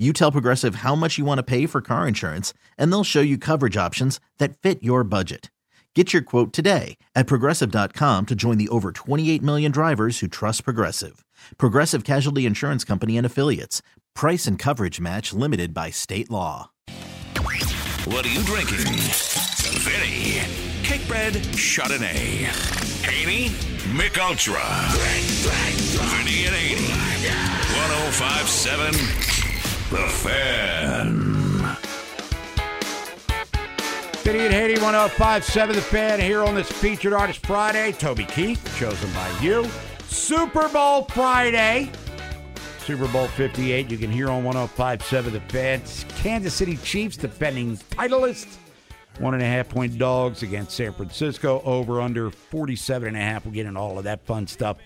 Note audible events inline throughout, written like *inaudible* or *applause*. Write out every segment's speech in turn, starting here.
you tell Progressive how much you want to pay for car insurance, and they'll show you coverage options that fit your budget. Get your quote today at progressive.com to join the over 28 million drivers who trust Progressive. Progressive Casualty Insurance Company and Affiliates. Price and coverage match limited by state law. What are you drinking? Vinny. Cakebread Chardonnay. Haney. Mich Ultra. Vinny and Haney. 1057 the Fan. Vinny and Haney, 1057 The Fan, here on this featured artist Friday. Toby Keith, chosen by you. Super Bowl Friday. Super Bowl 58, you can hear on 1057 The Fan. Kansas City Chiefs defending titleist. One and a half point dogs against San Francisco. Over under 47 and a half. We'll get into all of that fun stuff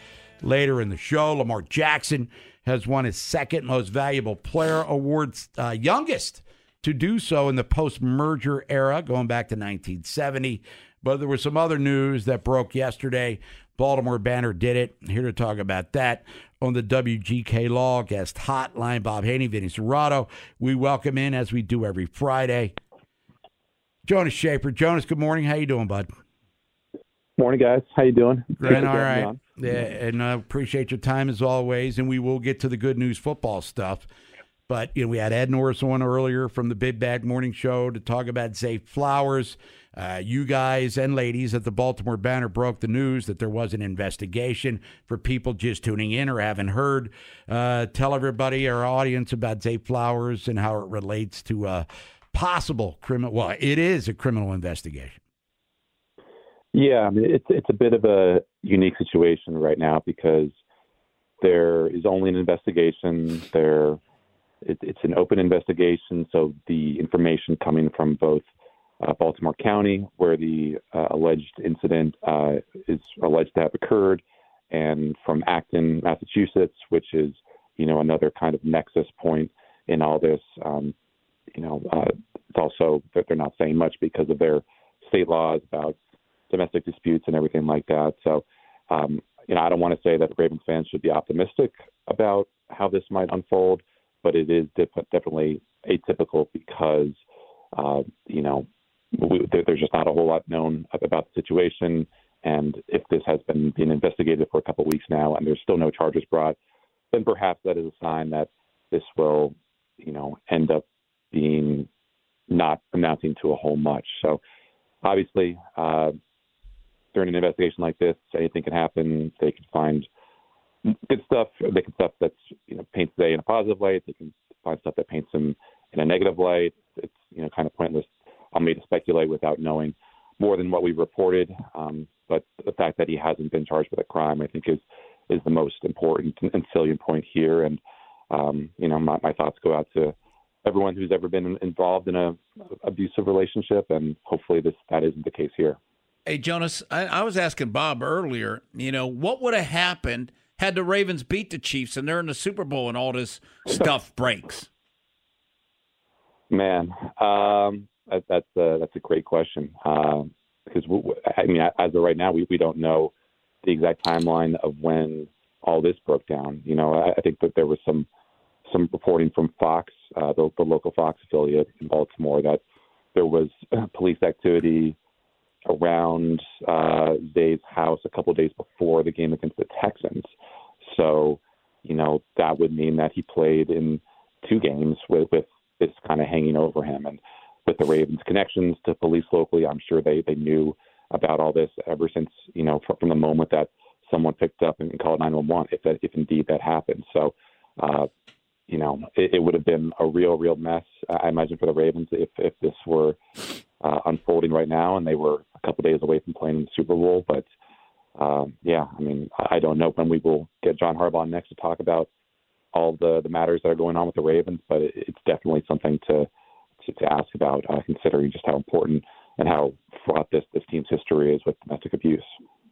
later in the show. Lamar Jackson has won his second most valuable player award, uh, youngest to do so in the post merger era, going back to 1970. But there was some other news that broke yesterday. Baltimore Banner did it. Here to talk about that on the WGK Law guest hotline, Bob Haney, Vinny Cerrato. We welcome in as we do every Friday. Jonas Shaffer. Jonas, good morning. How you doing, bud? Morning, guys. How you doing? Great. All right. Yeah, and I appreciate your time as always. And we will get to the good news football stuff. But you know, we had Ed Norris on earlier from the Big Bag Morning Show to talk about Zay Flowers. Uh, you guys and ladies at the Baltimore Banner broke the news that there was an investigation for people just tuning in or haven't heard. Uh, tell everybody, our audience, about Zay Flowers and how it relates to a possible criminal. Well, it is a criminal investigation. Yeah, I mean, it's it's a bit of a unique situation right now because there is only an investigation. There, it, it's an open investigation, so the information coming from both uh, Baltimore County, where the uh, alleged incident uh, is alleged to have occurred, and from Acton, Massachusetts, which is you know another kind of nexus point in all this. Um, you know, uh, it's also that they're not saying much because of their state laws about domestic disputes and everything like that. So, um, you know, I don't want to say that Ravens fans should be optimistic about how this might unfold, but it is definitely atypical because, uh, you know, we, there's just not a whole lot known about the situation. And if this has been being investigated for a couple of weeks now and there's still no charges brought, then perhaps that is a sign that this will, you know, end up being not amounting to a whole much. So obviously, uh, during an investigation like this, anything can happen. They can find good stuff. They can stuff that's you know paints Zay in a positive light. They can find stuff that paints him in a negative light. It's you know kind of pointless on me to speculate without knowing more than what we've reported. Um, but the fact that he hasn't been charged with a crime, I think, is is the most important and salient point here. And um, you know, my, my thoughts go out to everyone who's ever been involved in a abusive relationship, and hopefully this that isn't the case here. Hey, Jonas, I, I was asking Bob earlier, you know, what would have happened had the Ravens beat the Chiefs and they're in the Super Bowl and all this *laughs* stuff breaks? Man, um, that, that's a, that's a great question. Uh, because we, I mean, as of right now, we, we don't know the exact timeline of when all this broke down. You know, I, I think that there was some some reporting from Fox, uh, the, the local Fox affiliate in Baltimore, that there was police activity around uh, Zay's house a couple days before the game against the Texans. So, you know, that would mean that he played in two games with, with this kind of hanging over him. And with the Ravens' connections to police locally, I'm sure they, they knew about all this ever since, you know, from, from the moment that someone picked up and called 911, if that, if indeed that happened. So, uh, you know, it, it would have been a real, real mess. I imagine for the Ravens if if this were uh, unfolding right now and they were a couple days away from playing in the Super Bowl. But um, yeah, I mean, I don't know when we will get John Harbaugh next to talk about all the the matters that are going on with the Ravens, but it, it's definitely something to to, to ask about, uh, considering just how important and how fraught this this team's history is with domestic abuse.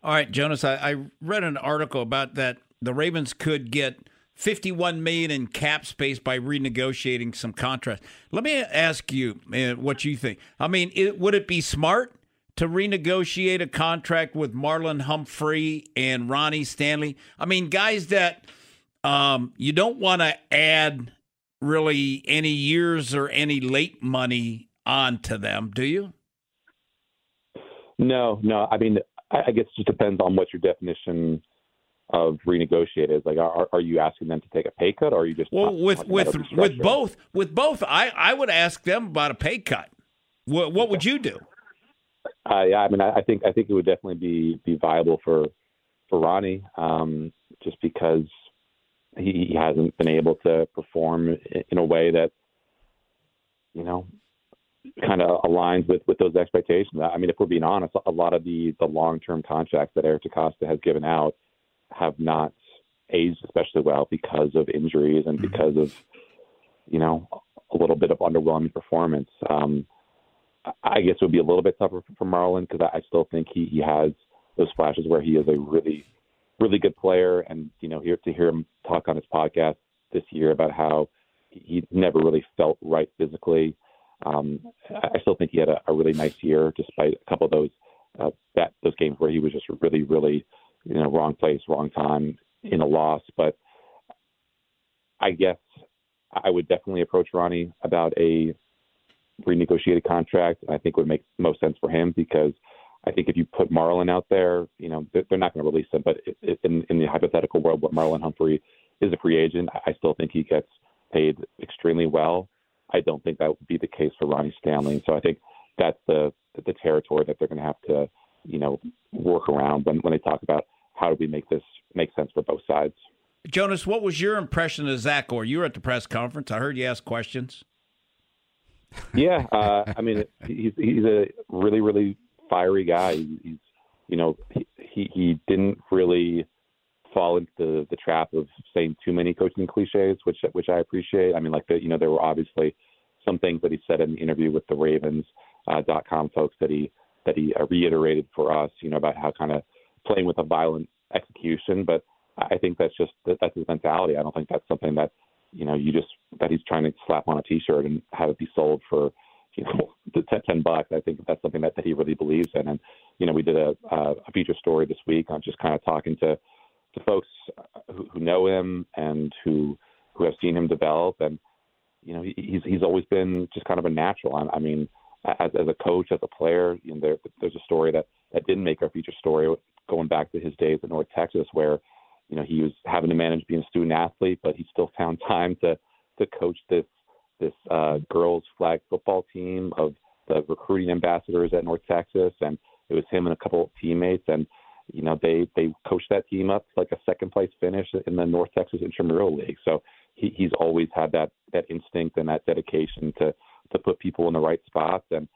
All right, Jonas, I, I read an article about that the Ravens could get 51 million in cap space by renegotiating some contracts. Let me ask you uh, what you think. I mean, it, would it be smart to renegotiate a contract with Marlon Humphrey and Ronnie Stanley? I mean, guys that um, you don't want to add really any years or any late money onto them, do you? No, no. I mean, I guess it just depends on what your definition of renegotiate is. Like, are, are you asking them to take a pay cut, or are you just well with with with both with both? I I would ask them about a pay cut. What what would you do? Uh, yeah, I mean, I, I think I think it would definitely be be viable for for Ronnie, um, just because he, he hasn't been able to perform in a way that you know kind of aligns with with those expectations. I mean, if we're being honest, a lot of the the long term contracts that Eric DeCosta has given out have not aged especially well because of injuries and mm-hmm. because of you know a little bit of underwhelming performance. Um, I guess it would be a little bit tougher for Marlon because I still think he, he has those flashes where he is a really, really good player. And, you know, here to hear him talk on his podcast this year about how he never really felt right physically. Um, I still think he had a, a really nice year despite a couple of those uh, that those games where he was just really, really, you know, wrong place, wrong time in a loss. But I guess I would definitely approach Ronnie about a renegotiated contract. I think would make most sense for him because I think if you put Marlon out there, you know they're, they're not going to release him. But in, in the hypothetical world, where Marlon Humphrey is a free agent, I still think he gets paid extremely well. I don't think that would be the case for Ronnie Stanley. So I think that's the the territory that they're going to have to, you know, work around when when they talk about how do we make this make sense for both sides. Jonas, what was your impression of Zach Orr? You were at the press conference. I heard you ask questions yeah, uh, I mean, he's he's a really really fiery guy. He's you know he he didn't really fall into the, the trap of saying too many coaching cliches, which which I appreciate. I mean, like the, you know there were obviously some things that he said in the interview with the Ravens uh, dot com folks that he that he uh, reiterated for us, you know, about how kind of playing with a violent execution. But I think that's just that's his mentality. I don't think that's something that you know, you just that he's trying to slap on a T-shirt and have it be sold for, you know, *laughs* the 10, 10 bucks. I think that's something that, that he really believes in. And you know, we did a, a feature story this week on just kind of talking to to folks who, who know him and who who have seen him develop. And you know, he's he's always been just kind of a natural. I mean, as as a coach, as a player, you know, there, there's a story that that didn't make our feature story going back to his days at North Texas, where you know, he was having to manage being a student athlete, but he still found time to to coach this this uh, girls flag football team of the recruiting ambassadors at North Texas, and it was him and a couple of teammates, and you know they they coached that team up to like a second place finish in the North Texas Intramural League. So he, he's always had that that instinct and that dedication to to put people in the right spots. And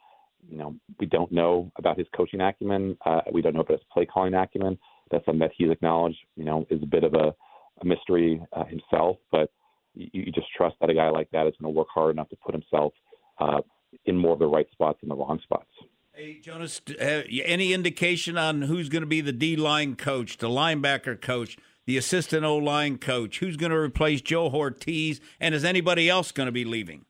you know we don't know about his coaching acumen. Uh, we don't know about his play calling acumen that's something that he's acknowledged, you know, is a bit of a, a mystery uh, himself. But you, you, just trust that a guy like that is going to work hard enough to put himself uh, in more of the right spots than the wrong spots. Hey, Jonas, uh, any indication on who's going to be the D line coach, the linebacker coach, the assistant O line coach? Who's going to replace Joe Hortiz? And is anybody else going to be leaving?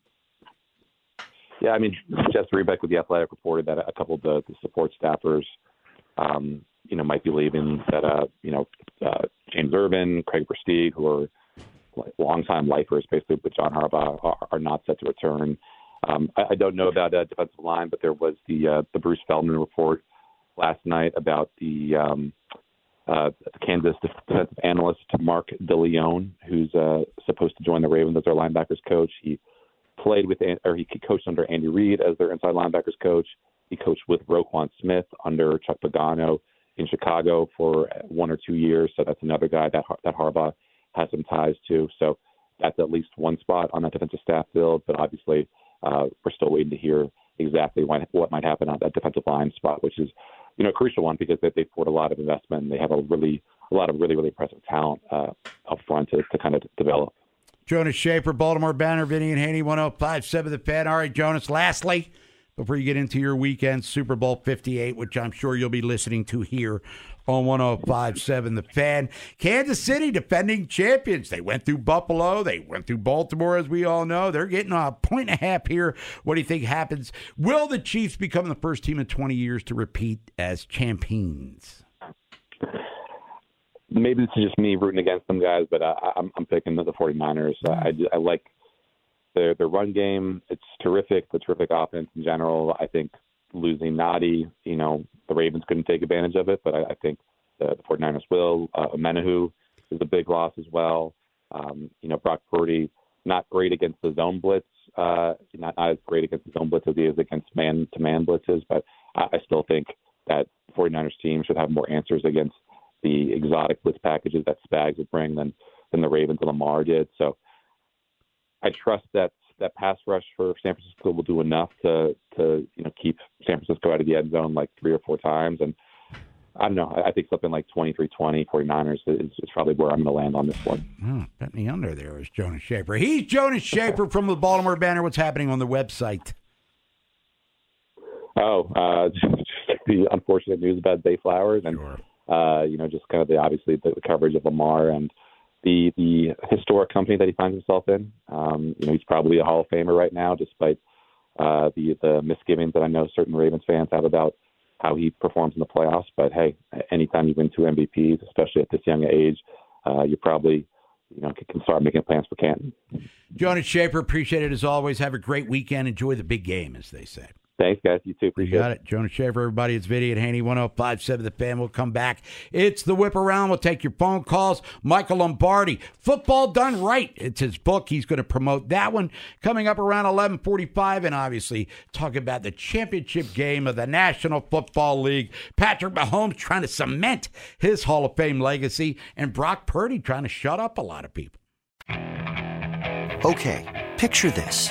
Yeah, I mean, Jeff Zrebiec with the Athletic reported that a couple of the, the support staffers um, you know might be leaving. That uh, you know uh, James Irvin, Craig Versteeg, who are longtime lifers, basically with John Harbaugh, are, are not set to return. Um, I, I don't know about uh, defensive line, but there was the uh, the Bruce Feldman report last night about the um, uh, Kansas defensive analyst Mark DeLeone, who's uh, supposed to join the Ravens as their linebackers coach. He played with or he coached under Andy Reid as their inside linebackers coach. He coached with Roquan Smith under Chuck Pagano in Chicago for one or two years. So that's another guy that that Harbaugh has some ties to. So that's at least one spot on that defensive staff build. But obviously, uh, we're still waiting to hear exactly what, what might happen on that defensive line spot, which is, you know, a crucial one because they, they poured a lot of investment and they have a really, a lot of really, really impressive talent uh, up front to, to kind of develop. Jonas Shaffer, Baltimore Banner, Vinny and Haney, 1057 The Fan. All right, Jonas, lastly, before you get into your weekend, Super Bowl 58, which I'm sure you'll be listening to here on 1057 The Fan. Kansas City defending champions. They went through Buffalo. They went through Baltimore, as we all know. They're getting a point and a half here. What do you think happens? Will the Chiefs become the first team in 20 years to repeat as champions? Maybe this is just me rooting against them guys, but I, I'm, I'm picking the 49ers. I, I like their their run game. It's terrific. The terrific offense in general. I think losing Nnadi, you know, the Ravens couldn't take advantage of it, but I, I think the, the 49ers will. Uh, Omenihu is a big loss as well. Um, you know, Brock Purdy, not great against the zone blitz, uh, not, not as great against the zone blitz as he is against man to man blitzes, but I, I still think that 49ers team should have more answers against the exotic blitz packages that Spags would bring than than the Ravens and Lamar did. So I trust that that pass rush for San Francisco will do enough to to you know keep San Francisco out of the end zone like three or four times. And I don't know. I think something like 23-20 49ers is, is probably where I'm going to land on this one. Oh, bet me under there is Jonas Shaffer. He's Jonas Shaffer from the Baltimore Banner. What's happening on the website? Oh, uh, just *laughs* the unfortunate news about Zay Flowers and Sure. Uh, you know just kind of the obviously the, the coverage of Lamar and the the historic company that he finds himself in. Um, you know he's probably a Hall of Famer right now, despite uh, the the misgivings that I know certain Ravens fans have about how he performs in the playoffs. But hey, anytime you win two MVPs, especially at this young age, uh, you probably you know can start making plans for Canton. Jonas Shaffer, appreciate it as always. Have a great weekend. Enjoy the big game, as they say. Thanks, guys. You too. You Appreciate got it. Jonas Shaffer, everybody. It's Vinny at Haney 1057 The Fan. We'll come back. It's the whip around. We'll take your phone calls. Michael Lombardi, Football Done Right. It's his book. He's going to promote that one coming up around 1145. And obviously, talking about the championship game of the National Football League. Patrick Mahomes trying to cement his Hall of Fame legacy. And Brock Purdy trying to shut up a lot of people. Okay, picture this.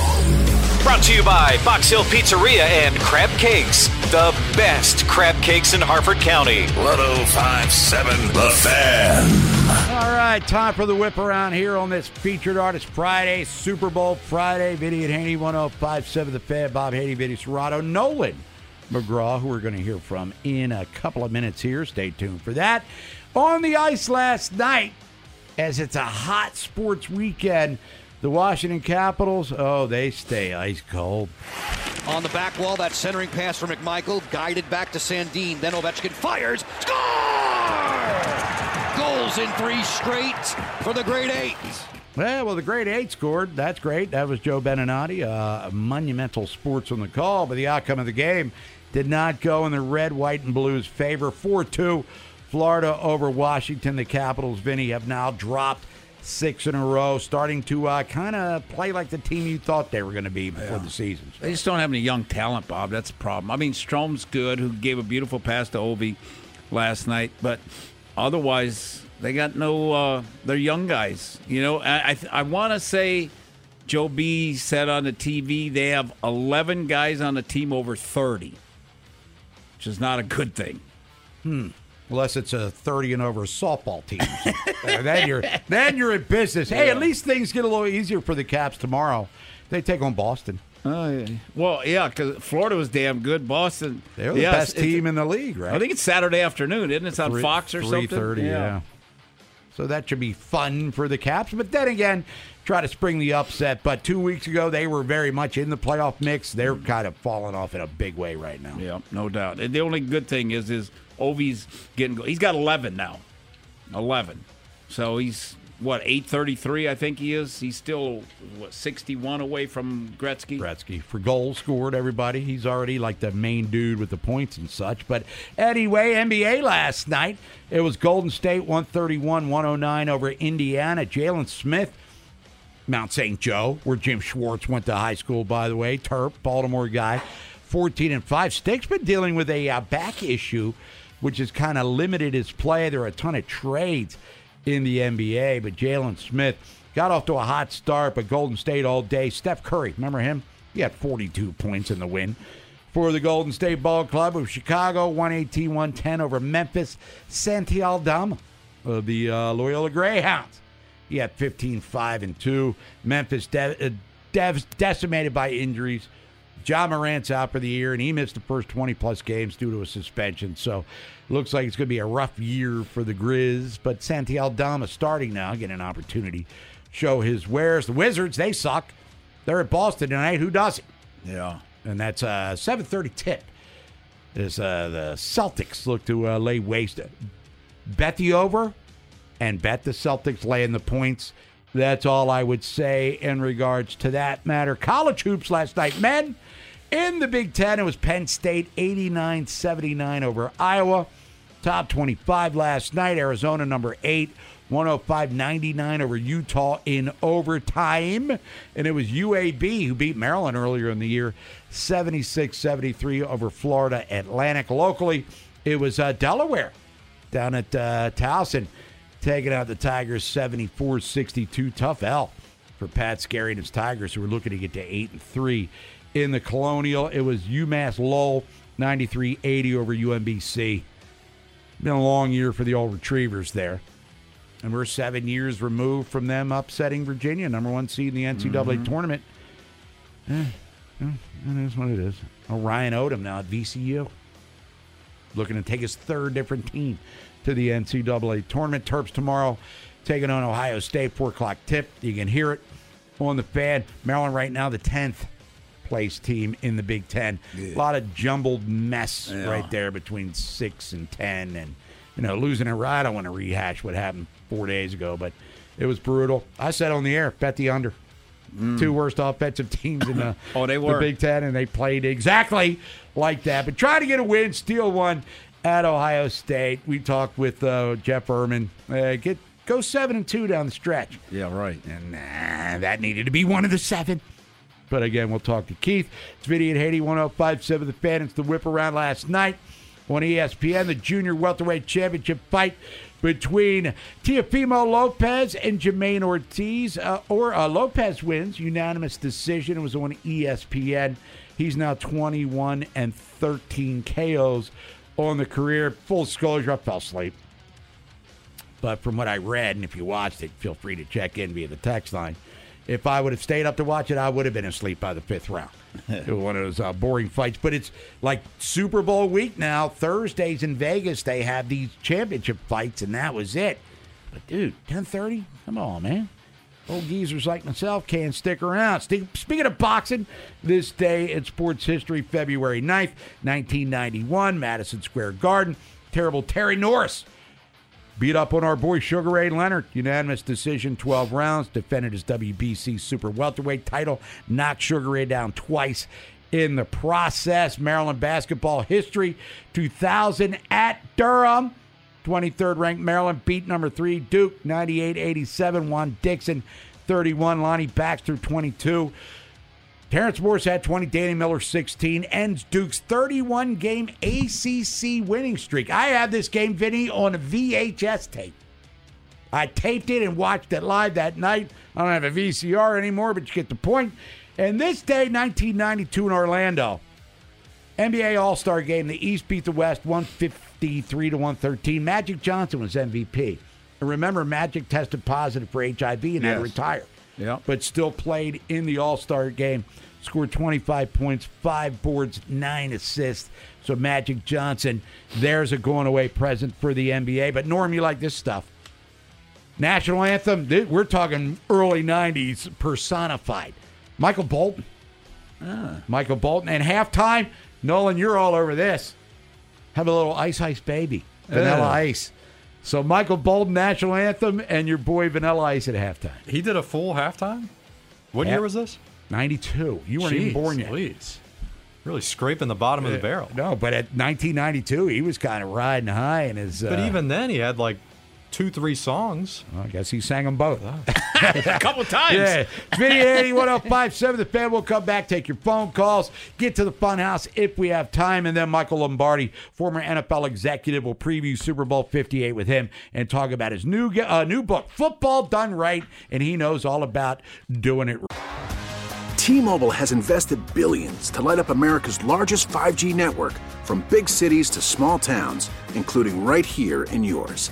Brought to you by Box Hill Pizzeria and Crab Cakes, the best crab cakes in Harford County. 1057 The Fan. All right, time for the whip around here on this featured artist Friday, Super Bowl Friday. Vinny and Haney, 1057 The Fan, Bob Haney, Vinny Cerrato. Nolan McGraw, who we're going to hear from in a couple of minutes here. Stay tuned for that. On the ice last night, as it's a hot sports weekend, the Washington Capitals, oh, they stay ice cold. On the back wall, that centering pass for McMichael, guided back to Sandin. Then Ovechkin fires. Score! Goals in three straight for the Great Eight. Yeah, well, the Great Eight scored. That's great. That was Joe Beninati. Uh, monumental sports on the call, but the outcome of the game did not go in the red, white, and blues' favor. 4 2, Florida over Washington. The Capitals, Vinny, have now dropped six in a row, starting to uh, kind of play like the team you thought they were going to be before the season. They just don't have any young talent, Bob. That's the problem. I mean, Strome's good, who gave a beautiful pass to Ovi last night, but otherwise, they got no. Uh, they're young guys. You know, I I, I want to say, Joe B said on the TV they have 11 guys on the team over 30, which is not a good thing. Unless it's a 30 and over softball team. Uh, then you're then you're in business. Hey, at least things get a little easier for the Caps tomorrow. They take on Boston. Oh, yeah. Well, yeah, because Florida was damn good. Boston, They're the yeah, best team in the league, right? I think it's Saturday afternoon, isn't it? It's on Three- Fox or something. 3:30, yeah. So that should be fun for the Caps. But then again, try to spring the upset. But two weeks ago, they were very much in the playoff mix. They're kind of falling off in a big way right now. Yeah, no doubt. And the only good thing is, is Ovi's getting. He's got 11 now. 11. So he's what 833, I think he is. He's still what 61 away from Gretzky. Gretzky for goals scored. Everybody, he's already like the main dude with the points and such. But anyway, NBA last night it was Golden State 131-109 over Indiana. Jalen Smith, Mount St. Joe, where Jim Schwartz went to high school, by the way, Terp, Baltimore guy, 14 and five. Stick's been dealing with a uh, back issue, which has kind of limited his play. There are a ton of trades in the NBA, but Jalen Smith got off to a hot start, but Golden State all day. Steph Curry, remember him? He had 42 points in the win for the Golden State Ball Club of Chicago, 118 110 over Memphis. Santi Aldama of the uh, Loyola Greyhounds. He had 15 5 and 2. Memphis de- uh, dev- decimated by injuries. Ja Morant's out for the year, and he missed the first 20 plus games due to a suspension. So looks like it's going to be a rough year for the Grizz. But Santi Aldama starting now, getting an opportunity to show his wares. The Wizards, they suck. They're at Boston tonight. Who doesn't? Yeah. and that's a 7:30 tip. As uh, the Celtics look to uh, lay waste, bet the over, and bet the Celtics laying the points. That's all I would say in regards to that matter. College hoops last night, men. In the Big Ten, it was Penn State 89 79 over Iowa. Top 25 last night. Arizona number eight, 105 99 over Utah in overtime. And it was UAB who beat Maryland earlier in the year, 76 73 over Florida Atlantic. Locally, it was uh, Delaware down at uh, Towson taking out the Tigers 74 62. Tough L for Pat Skerry and his Tigers, who were looking to get to 8 and 3 in the Colonial. It was UMass Lowell 93 80 over UMBC. Been a long year for the old Retrievers there. And we're seven years removed from them upsetting Virginia, number one seed in the NCAA tournament. Eh, eh, it is what it is. Ryan Odom now at VCU. Looking to take his third different team to the NCAA tournament. Terps tomorrow taking on Ohio State, 4 o'clock tip. You can hear it on the fan. Maryland right now, the 10th place team in the Big Ten. A lot of jumbled mess right there between 6 and 10. And, you know, losing it right. I don't want to rehash what happened four days ago, but it was brutal. I said on the air, bet the under. Mm. Two worst offensive teams in the, *coughs* Oh, they the were. Big Ten, and they played exactly like that. But try to get a win, steal one at Ohio State. We talked with uh, Jeff Erman. Uh, get go seven and two down the stretch, Yeah, right. and nah, that needed to be one of the seven. But again, we'll talk to Keith. It's Vinny and Haney, 1057 The Fan. It's the whip around last night on ESPN, the Junior Welterweight Championship fight between Teofimo Lopez and Jermaine Ortiz. Uh, or uh, Lopez wins, unanimous decision. It was on ESPN. He's now 21 and 13 KOs on the career. Full disclosure, I fell asleep. But from what I read, and if you watched it, feel free to check in via the text line. If I would have stayed up to watch it, I would have been asleep by the fifth round. *laughs* one of those uh, boring fights. But it's like Super Bowl week now. Thursdays in Vegas, they have these championship fights, and that was it. But dude, ten thirty, come on, man. Old geezers like myself can't stick around. Speaking of boxing, this day in sports history, February 9th, 1991, Madison Square Garden. Terrible Terry Norris beat up on our boy Sugar Ray Leonard. Unanimous decision, 12 rounds. Defended his WBC Super Welterweight title. Knocked Sugar Ray down twice in the process. Maryland basketball history, 2000 at Durham. 23rd ranked Maryland beat number three Duke 98 87. Juan Dixon 31. Lonnie Baxter 22. Terrence Morris had 20. Danny Miller 16. Ends Duke's 31 game ACC winning streak. I have this game, Vinny, on a VHS tape. I taped it and watched it live that night. I don't have a VCR anymore, but you get the point. And this day, 1992 in Orlando, NBA All Star game. The East beat the West 153 to 113. Magic Johnson was MVP. And remember, Magic tested positive for HIV and had to retire. Yeah. But still played in the All Star game. Scored 25 points, five boards, nine assists. So Magic Johnson, there's a going away present for the NBA. But Norm, you like this stuff. National anthem, we're talking early 90s personified. Michael Bolton. Ah. Michael Bolton. And halftime, Nolan, you're all over this. Have a little Ice Ice Baby, Vanilla Yeah. Ice. So Michael Bolton, national anthem, and your boy Vanilla Ice at halftime. He did a full halftime. What year was this? 92. You weren't even born yet. Please. Really scraping the bottom of the barrel. No, but at 1992, he was kind of riding high in his. But uh, even then, he had like two, three songs. I guess he sang them both. *laughs* a couple times. Yeah. Video 81057. The fan will come back, take your phone calls, get to the fun house if we have time. And then Michael Lombardi, former NFL executive, will preview Super Bowl 58 with him and talk about his new, uh, new book, Football Done Right. And he knows all about doing it right. T-Mobile has invested billions to light up America's largest 5G network from big cities to small towns, including right here in yours.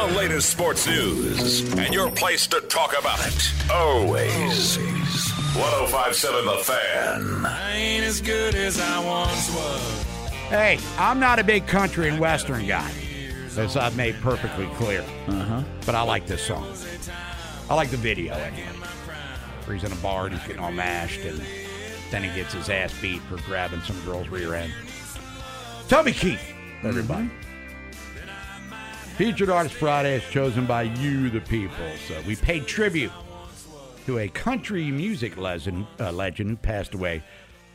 The latest sports news and your place to talk about it. Always. 1057 The Fan. I ain't as good as I once was. Hey, I'm not a big country and western guy, as I've made perfectly clear. Uh-huh. But I like this song. I like the video anyway. Where he's in a bar and he's getting all mashed, and then he gets his ass beat for grabbing some girl's rear end. Toby Keith, everybody. Featured Artist Friday is chosen by you, the people. So we paid tribute to a country music legend, uh, legend who passed away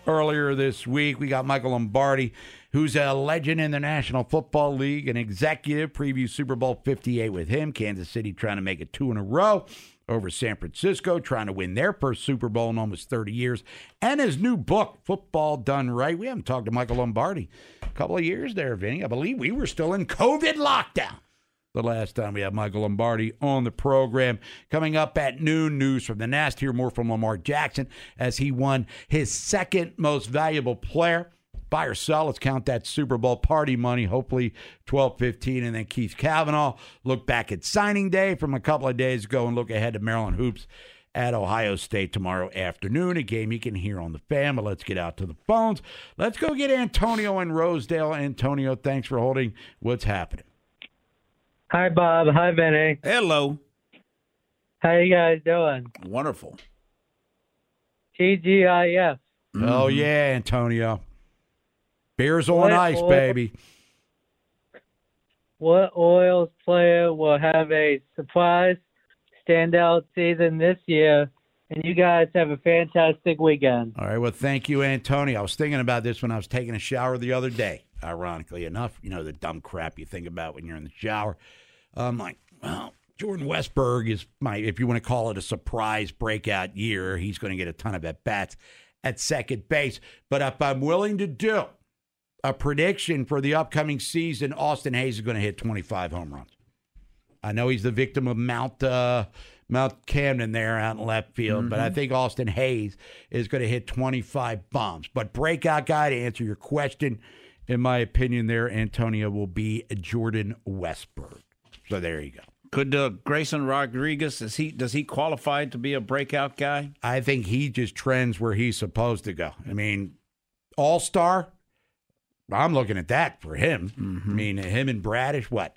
earlier this week. We got Michael Lombardi, who's a legend in the National Football League, an executive. Preview Super Bowl 58 with him. Kansas City trying to make it two in a row over San Francisco, trying to win their first Super Bowl in almost 30 years. And his new book, Football Done Right. We haven't talked to Michael Lombardi a couple of years there, Vinny. I believe we were still in COVID lockdown the last time we had Michael Lombardi on the program. Coming up at noon, news from the Nest. Hear more from Lamar Jackson as he won his second most valuable player buy or sell. Let's count that Super Bowl party money. Hopefully, twelve fifteen, and then Keith Kavanaugh look back at signing day from a couple of days ago and look ahead to Maryland hoops at Ohio State tomorrow afternoon. A game you can hear on the fan. But let's get out to the phones. Let's go get Antonio in Rosedale. Antonio, thanks for holding. What's happening? Hi, Bob. Hi, Benny. Hello. How you guys doing? Wonderful. TGIF. Mm-hmm. Oh yeah, Antonio. Beers on What ice, oil- baby. What Orioles player will have a surprise standout season this year? And you guys have a fantastic weekend. All right. Well, thank you, Antonio. I was thinking about this when I was taking a shower the other day. Ironically enough, you know the dumb crap you think about when you're in the shower. I'm like, well, Jordan Westburg is my, if you want to call it a surprise breakout year, he's going to get a ton of at bats at second base. But if I'm willing to do a prediction for the upcoming season, Austin Hays is going to hit 25 home runs. I know he's the victim of Mount uh, Mount Camden there out in left field, but I think Austin Hays is going to hit 25 bombs. But breakout guy to answer your question, in my opinion, there Antonio will be Jordan Westburg. So there you go. Could uh, Grayson Rodriguez is he does he qualify to be a breakout guy? I think he just trends where he's supposed to go. I mean, All Star. I'm looking at that for him. I mean, him and Bradish, what?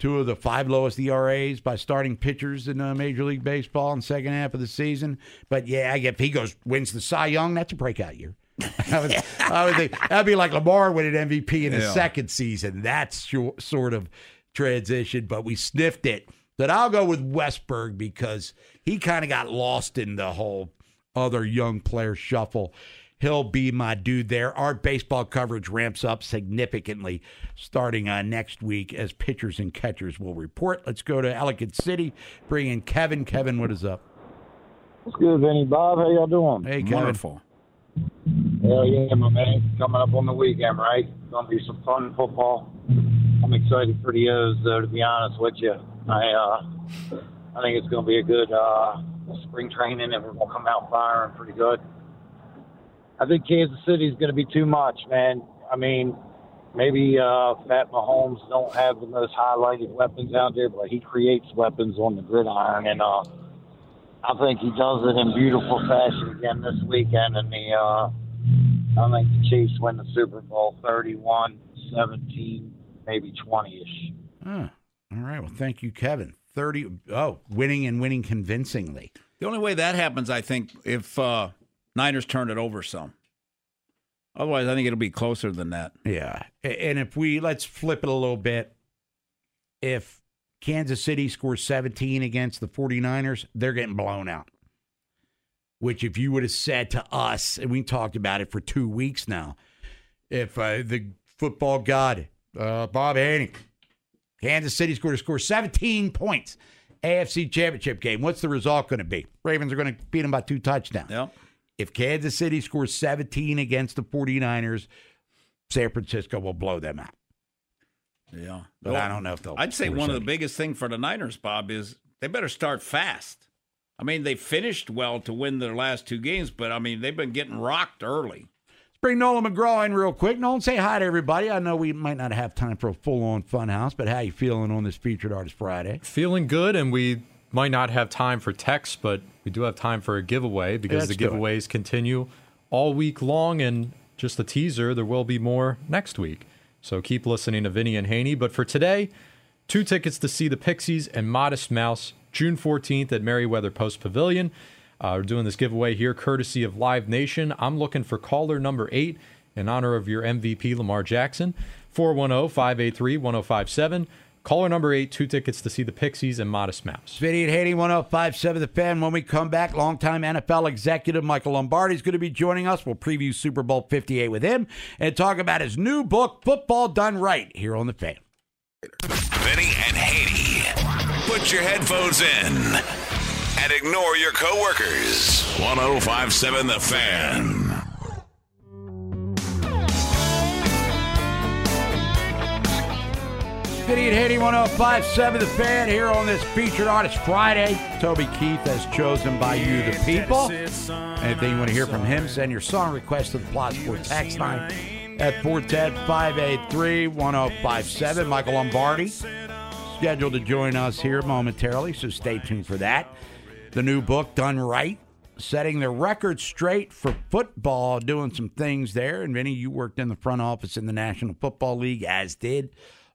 Two of the five lowest ERAs by starting pitchers in uh, Major League Baseball in the second half of the season. But yeah, if he goes wins the Cy Young, that's a breakout year. *laughs* I, would, I would think that'd be like Lamar winning MVP in his Yeah. second season. That's sort of transition, but we sniffed it. But I'll go with Westburg because he kind of got lost in the whole other young player shuffle. He'll be my dude there. Our baseball coverage ramps up significantly starting uh, next week as pitchers and catchers will report. Let's go to Ellicott City. Bring in Kevin. Kevin, what is up? What's good, Vinny Bob? How y'all doing? Hey, Kevin. Wonderful. Hell yeah, my man. Coming up on the weekend, right? Gonna be some fun football. I'm excited for the O's, though. To be honest with you, I uh, I think it's gonna be a good uh, spring training, and we're gonna come out firing pretty good. I think Kansas City is gonna be too much, man. I mean, maybe uh, Mahomes don't have the most highlighted weapons out there, but he creates weapons on the gridiron, and uh, I think he does it in beautiful fashion again this weekend. And the uh, I think the Chiefs win the Super Bowl 31 17, maybe 20 ish. Huh. All right. Well, thank you, Kevin. 30. Oh, winning and winning convincingly. The only way that happens, I think, if uh, Niners turn it over some. Otherwise, I think it'll be closer than that. Yeah. And if we, let's flip it a little bit. If Kansas City scores 17 against the 49ers, they're getting blown out. Which, if you would have said to us, and we talked about it for two weeks now, if uh, the football god, uh, Bob Haney, Kansas City's going to score 17 points, AFC Championship game, what's the result going to be? Ravens are going to beat them by two touchdowns. Yep. If Kansas City scores 17 against the 49ers, San Francisco will blow them out. Yeah. But I don't know if they'll. I'd say one of the biggest thing for the Niners, Bob, is they better start fast. I mean, they finished well to win their last two games, but I mean, they've been getting rocked early. Bring Nolan McGraw in real quick. Nolan, say hi to everybody. I know we might not have time for a full on fun house, but how you feeling on this featured artist Friday? Feeling good, and we might not have time for text, but we do have time for a giveaway because Let's the giveaways continue all week long. And just a teaser, there will be more next week. So keep listening to Vinny and Haney. But for today, two tickets to see the Pixies and Modest Mouse June 14th at Merriweather Post Pavilion. Uh, we're doing this giveaway here courtesy of Live Nation. I'm looking for caller number eight in honor of your MVP, Lamar Jackson. 410 583 1057. Caller number eight, two tickets to see the Pixies and Modest Mouse. Vinny and Haney, 1057 The Fan. When we come back, longtime NFL executive Michael Lombardi is going to be joining us. We'll preview Super Bowl 58 with him and talk about his new book, Football Done Right, here on The Fan. Vinny and Haney. Put your headphones in and ignore your coworkers. 1057 The Fan. Vinny and Haney, 1057 The Fan, here on this featured artist Friday. Toby Keith, as chosen by you, the people. Anything you want to hear from him, send your song request to the Plot Sport Tax line at 410 583 1057. Michael Lombardi scheduled to join us here momentarily, so stay tuned for that. The new book, Done Right, setting the record straight for football, doing some things there. And Vinny, you worked in the front office in the National Football League, as did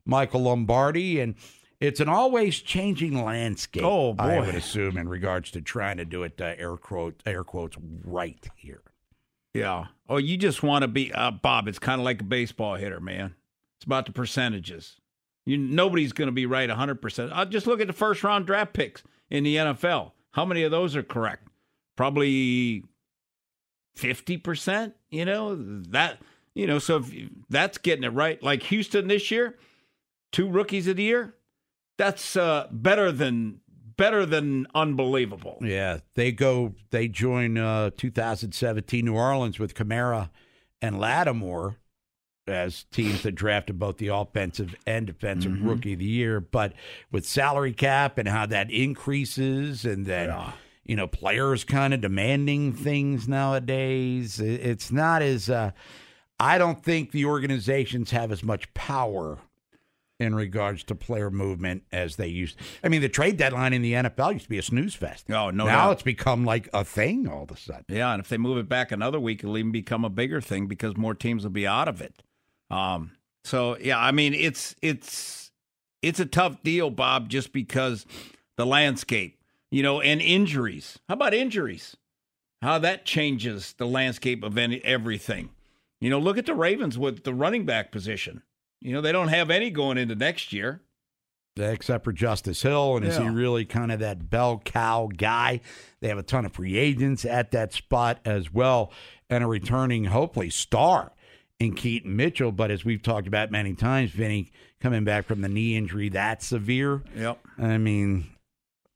Michael Lombardi. And it's an always changing landscape. Oh, boy. I would assume in regards to trying to do it uh, air quote air quotes right here. Yeah. Oh, you just want to be uh, Bob. It's kind of like a baseball hitter, man. It's about the percentages. You nobody's going to be right 100%. I'll just look at the first round draft picks in the NFL. How many of those are correct? Probably 50%, you know, that you know, so if that's getting it right. Like Houston this year, two rookies of the year, that's uh, better than better than unbelievable. Yeah, they go. They join uh, 2017 New Orleans with Kamara and Lattimore as teams that drafted both the offensive and defensive Mm-hmm. rookie of the year. But with salary cap and how that increases, and then you know players kind of demanding things nowadays, it's not as. Uh, I don't think the organizations have as much power in regards to player movement as they used. I mean, the trade deadline in the NFL used to be a snooze fest. Oh, no now doubt. it's become like a thing all of a sudden. Yeah, and if they move it back another week, it'll even become a bigger thing because more teams will be out of it. Um, so yeah, I mean it's it's it's a tough deal, Bob, just because the landscape, you know, and injuries. How about injuries? How that changes the landscape of any, everything. You know, look at the Ravens with the running back position. You know, they don't have any going into next year. Except for Justice Hill, and is he really kind of that bell cow guy? They have a ton of free agents at that spot as well, and a returning, hopefully, star in Keaton Mitchell. But as we've talked about many times, Vinny coming back from the knee injury that severe. Yep. I mean,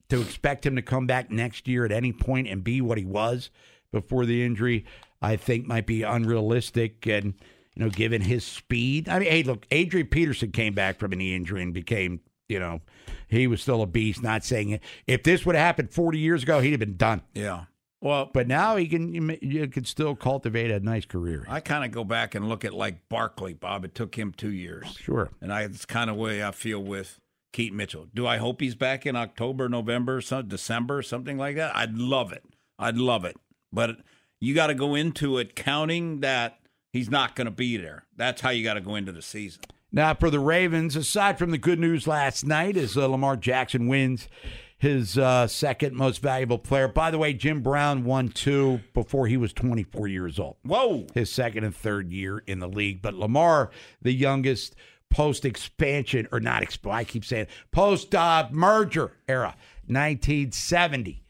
to expect him to come back next year at any point and be what he was before the injury, I think might be unrealistic. And, you know, given his speed, I mean, hey, look, Adrian Peterson came back from a knee injury and became, you know, he was still a beast. Not saying it. If this would have happened 40 years ago, he'd have been done. Yeah. Well, But now he can, you, you can still cultivate a nice career. I kind of go back and look at like Barkley, Bob. It took him two years. Sure. And I, it's kind of way I feel with Keaton Mitchell. Do I hope he's back in October, November, some, December, something like that? I'd love it. I'd love it. But you got to go into it counting that he's not going to be there. That's how you got to go into the season. Now, for the Ravens, aside from the good news last night, as uh, Lamar Jackson wins his uh, second most valuable player. By the way, Jim Brown won two before he was 24 years old. Whoa. His second and third year in the league. But Lamar, the youngest post expansion, or not, exp- I keep saying post uh, merger era, 1970.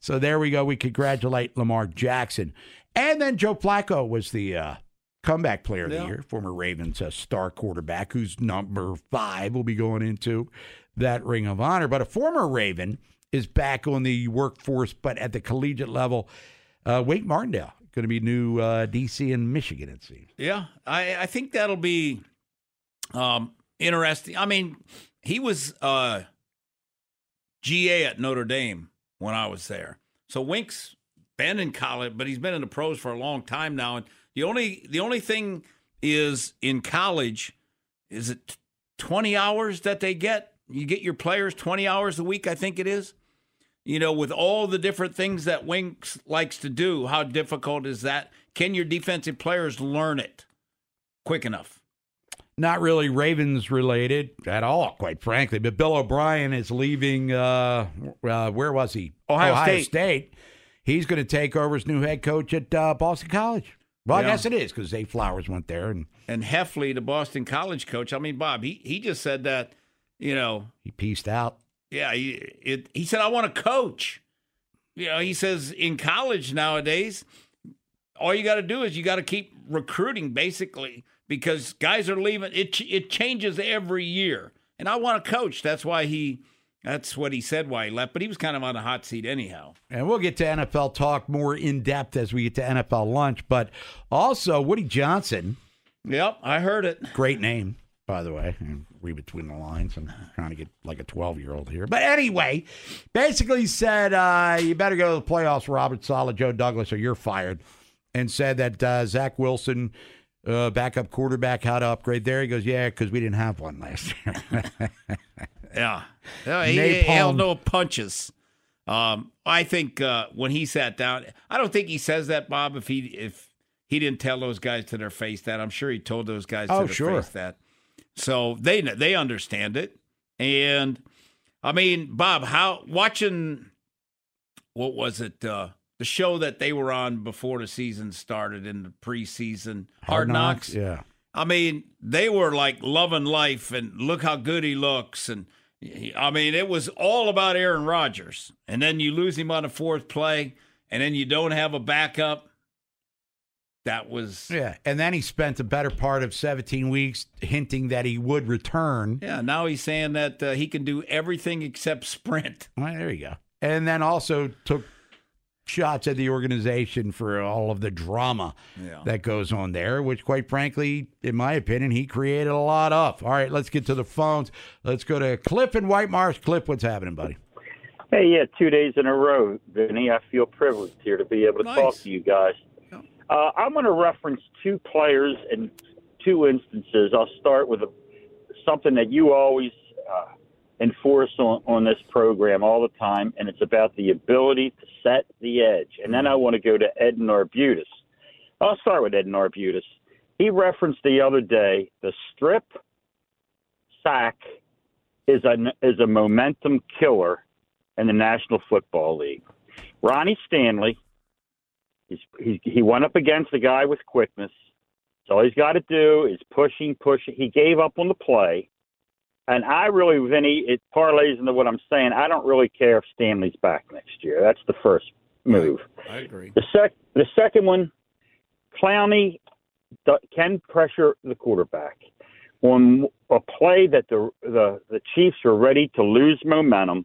So there we go. We congratulate Lamar Jackson. And then Joe Flacco was the uh, comeback player of the year, former Ravens uh, star quarterback, who's number five will be going into that ring of honor. But a former Raven is back on the workforce, but at the collegiate level. Uh, Wink Martindale going to be new uh, DC and Michigan, it seems. Yeah, I, I think that'll be um, interesting. I mean, he was uh, GA at Notre Dame when I was there. So Wink's been in college, but he's been in the pros for a long time now. And the only the only thing is in college, is it twenty hours that they get? You get your players twenty hours a week, I think it is. You know, with all the different things that Winks likes to do, how difficult is that? Can your defensive players learn it quick enough? Not really Ravens related at all, quite frankly. But Bill O'Brien is leaving. Uh, uh, where was he? Ohio State. He's going to take over as new head coach at uh, Boston College. Well, Yeah. I guess it is because Zay Flowers went there and And Hafley, the Boston College coach, I mean, Bob, he, he just said that, you know, he pieced out. yeah, he, it, he said, I want to coach. You know, he says in college nowadays, all you got to do is you got to keep recruiting basically because guys are leaving. It, it changes every year. And I want to coach. That's why he, that's what he said why he left. But he was kind of on a hot seat anyhow. And we'll get to NFL talk more in depth as we get to NFL lunch. But also, Woody Johnson. Yep, I heard it. Great name, by the way. And read between the lines. I'm trying to get like a 12 year old here. But anyway, basically said uh, you better go to the playoffs, Robert Saleh, Joe Douglas, or you're fired. And said that uh, Zach Wilson uh, backup quarterback, how to upgrade there. He goes, yeah, because we didn't have one last year. *laughs* Yeah. Yeah, he, he held no punches. Um, I think uh, when he sat down, I don't think he says that, Bob. If he if he didn't tell those guys to their face that, I'm sure he told those guys Oh, to their sure. face that. So they they understand it, and I mean, Bob, how watching what was it? Uh, the show that they were on before the season started in the preseason, Hard, Knocks. Yeah. I mean, they were like loving life and look how good he looks. And I mean, it was all about Aaron Rodgers. And then you lose him on the fourth play, and then you don't have a backup. That was, Yeah. And then he spent the better part of 17 weeks hinting that he would return. yeah. Now he's saying that uh, he can do everything except sprint. Well, there you go. And then also took shots at the organization for all of the drama Yeah. that goes on there, which, quite frankly, in my opinion, he created a lot of. All right, let's get to the phones. Let's go to Cliff in White Marsh. Cliff, what's happening, buddy? Hey, yeah, two days in a row, Vinny. I feel privileged here to be able to Nice. talk to you guys. Uh, I'm going to reference two players and two instances. I'll start with a, something that you always uh, enforce on, on this program all the time, and it's about the ability to set the edge. And then I want to go to Ed Narbutis. I'll start with Ed Narbutis. He referenced the other day the strip sack is a is a momentum killer in the National Football League. Ronnie Stanley, he's, he he went up against a guy with quickness. So all he's got to do is pushing, pushing. He gave up on the play, and I really, Vinny, it parlays into what I'm saying. I don't really care if Stanley's back next year. That's the first move. I agree. The sec the second one, Clowney can pressure the quarterback on a play that the the the Chiefs are ready to lose momentum.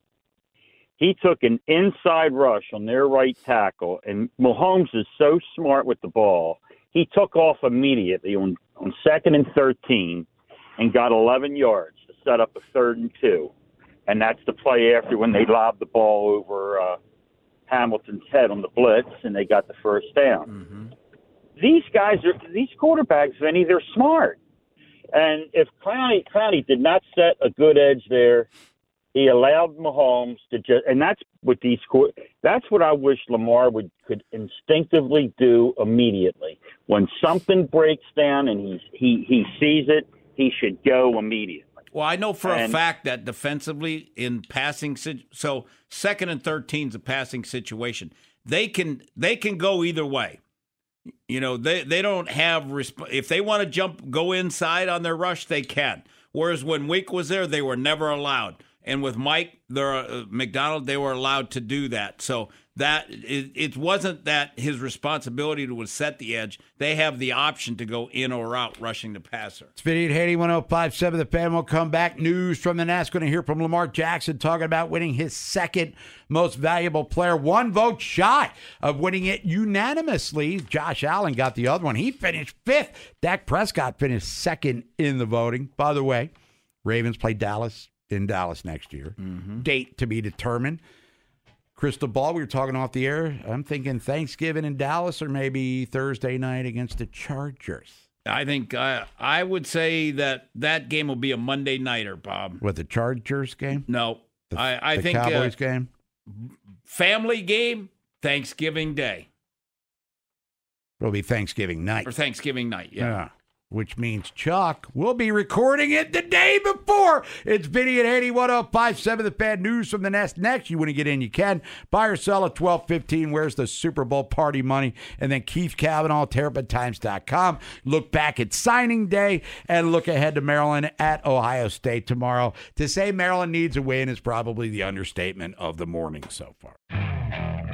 He took an inside rush on their right tackle, and Mahomes is so smart with the ball. He took off immediately on on second and thirteen, and got 11 yards to set up a third and two, and that's the play after when they lobbed the ball over uh, Hamilton's head on the blitz, and they got the first down. These guys are these quarterbacks, Vinny. They're smart, and if Clowney Clowney did not set a good edge there, he allowed Mahomes to just, and that's what these court. That's what I wish Lamar would could instinctively do immediately. When something breaks down and he's he he sees it, he should go immediately. Well, I know for a fact that defensively in passing, so second and thirteen is a passing situation. They can they can go either way. You know, they they don't have resp- if they want to jump go inside on their rush, they can. Whereas when Wink was there, they were never allowed. And with Mike, their uh, Macdonald, they were allowed to do that. So that it, it wasn't that his responsibility to set the edge. They have the option to go in or out rushing the passer. It's Vinny at Haiti 1057. The fan will come back. News from the Nats. Going to hear from Lamar Jackson talking about winning his second most valuable player. One vote shy of winning it unanimously. Josh Allen got the other one. He finished fifth. Dak Prescott finished second in the voting. By the way, Ravens play Dallas in Dallas next year. Date to be determined. Crystal ball, we were talking off the air. I'm thinking Thanksgiving in Dallas or maybe Thursday night against the Chargers. I think uh, I would say that that game will be a Monday nighter, Bob. What the Chargers game? No, I, I the think uh, Cowboys game. family game Thanksgiving Day It'll be Thanksgiving night. or Thanksgiving night. Yeah. Which means Chuck will be recording it the day before. It's Vinny at 81057 The Fan News from the Nest. Next, you want to get in, you can. Buy or sell at 1215. Where's the Super Bowl party money? And then Keith Kavanaugh, TerrapinTimes.com. Look back at signing day and look ahead to Maryland at Ohio State tomorrow. To say Maryland needs a win is probably the understatement of the morning so far.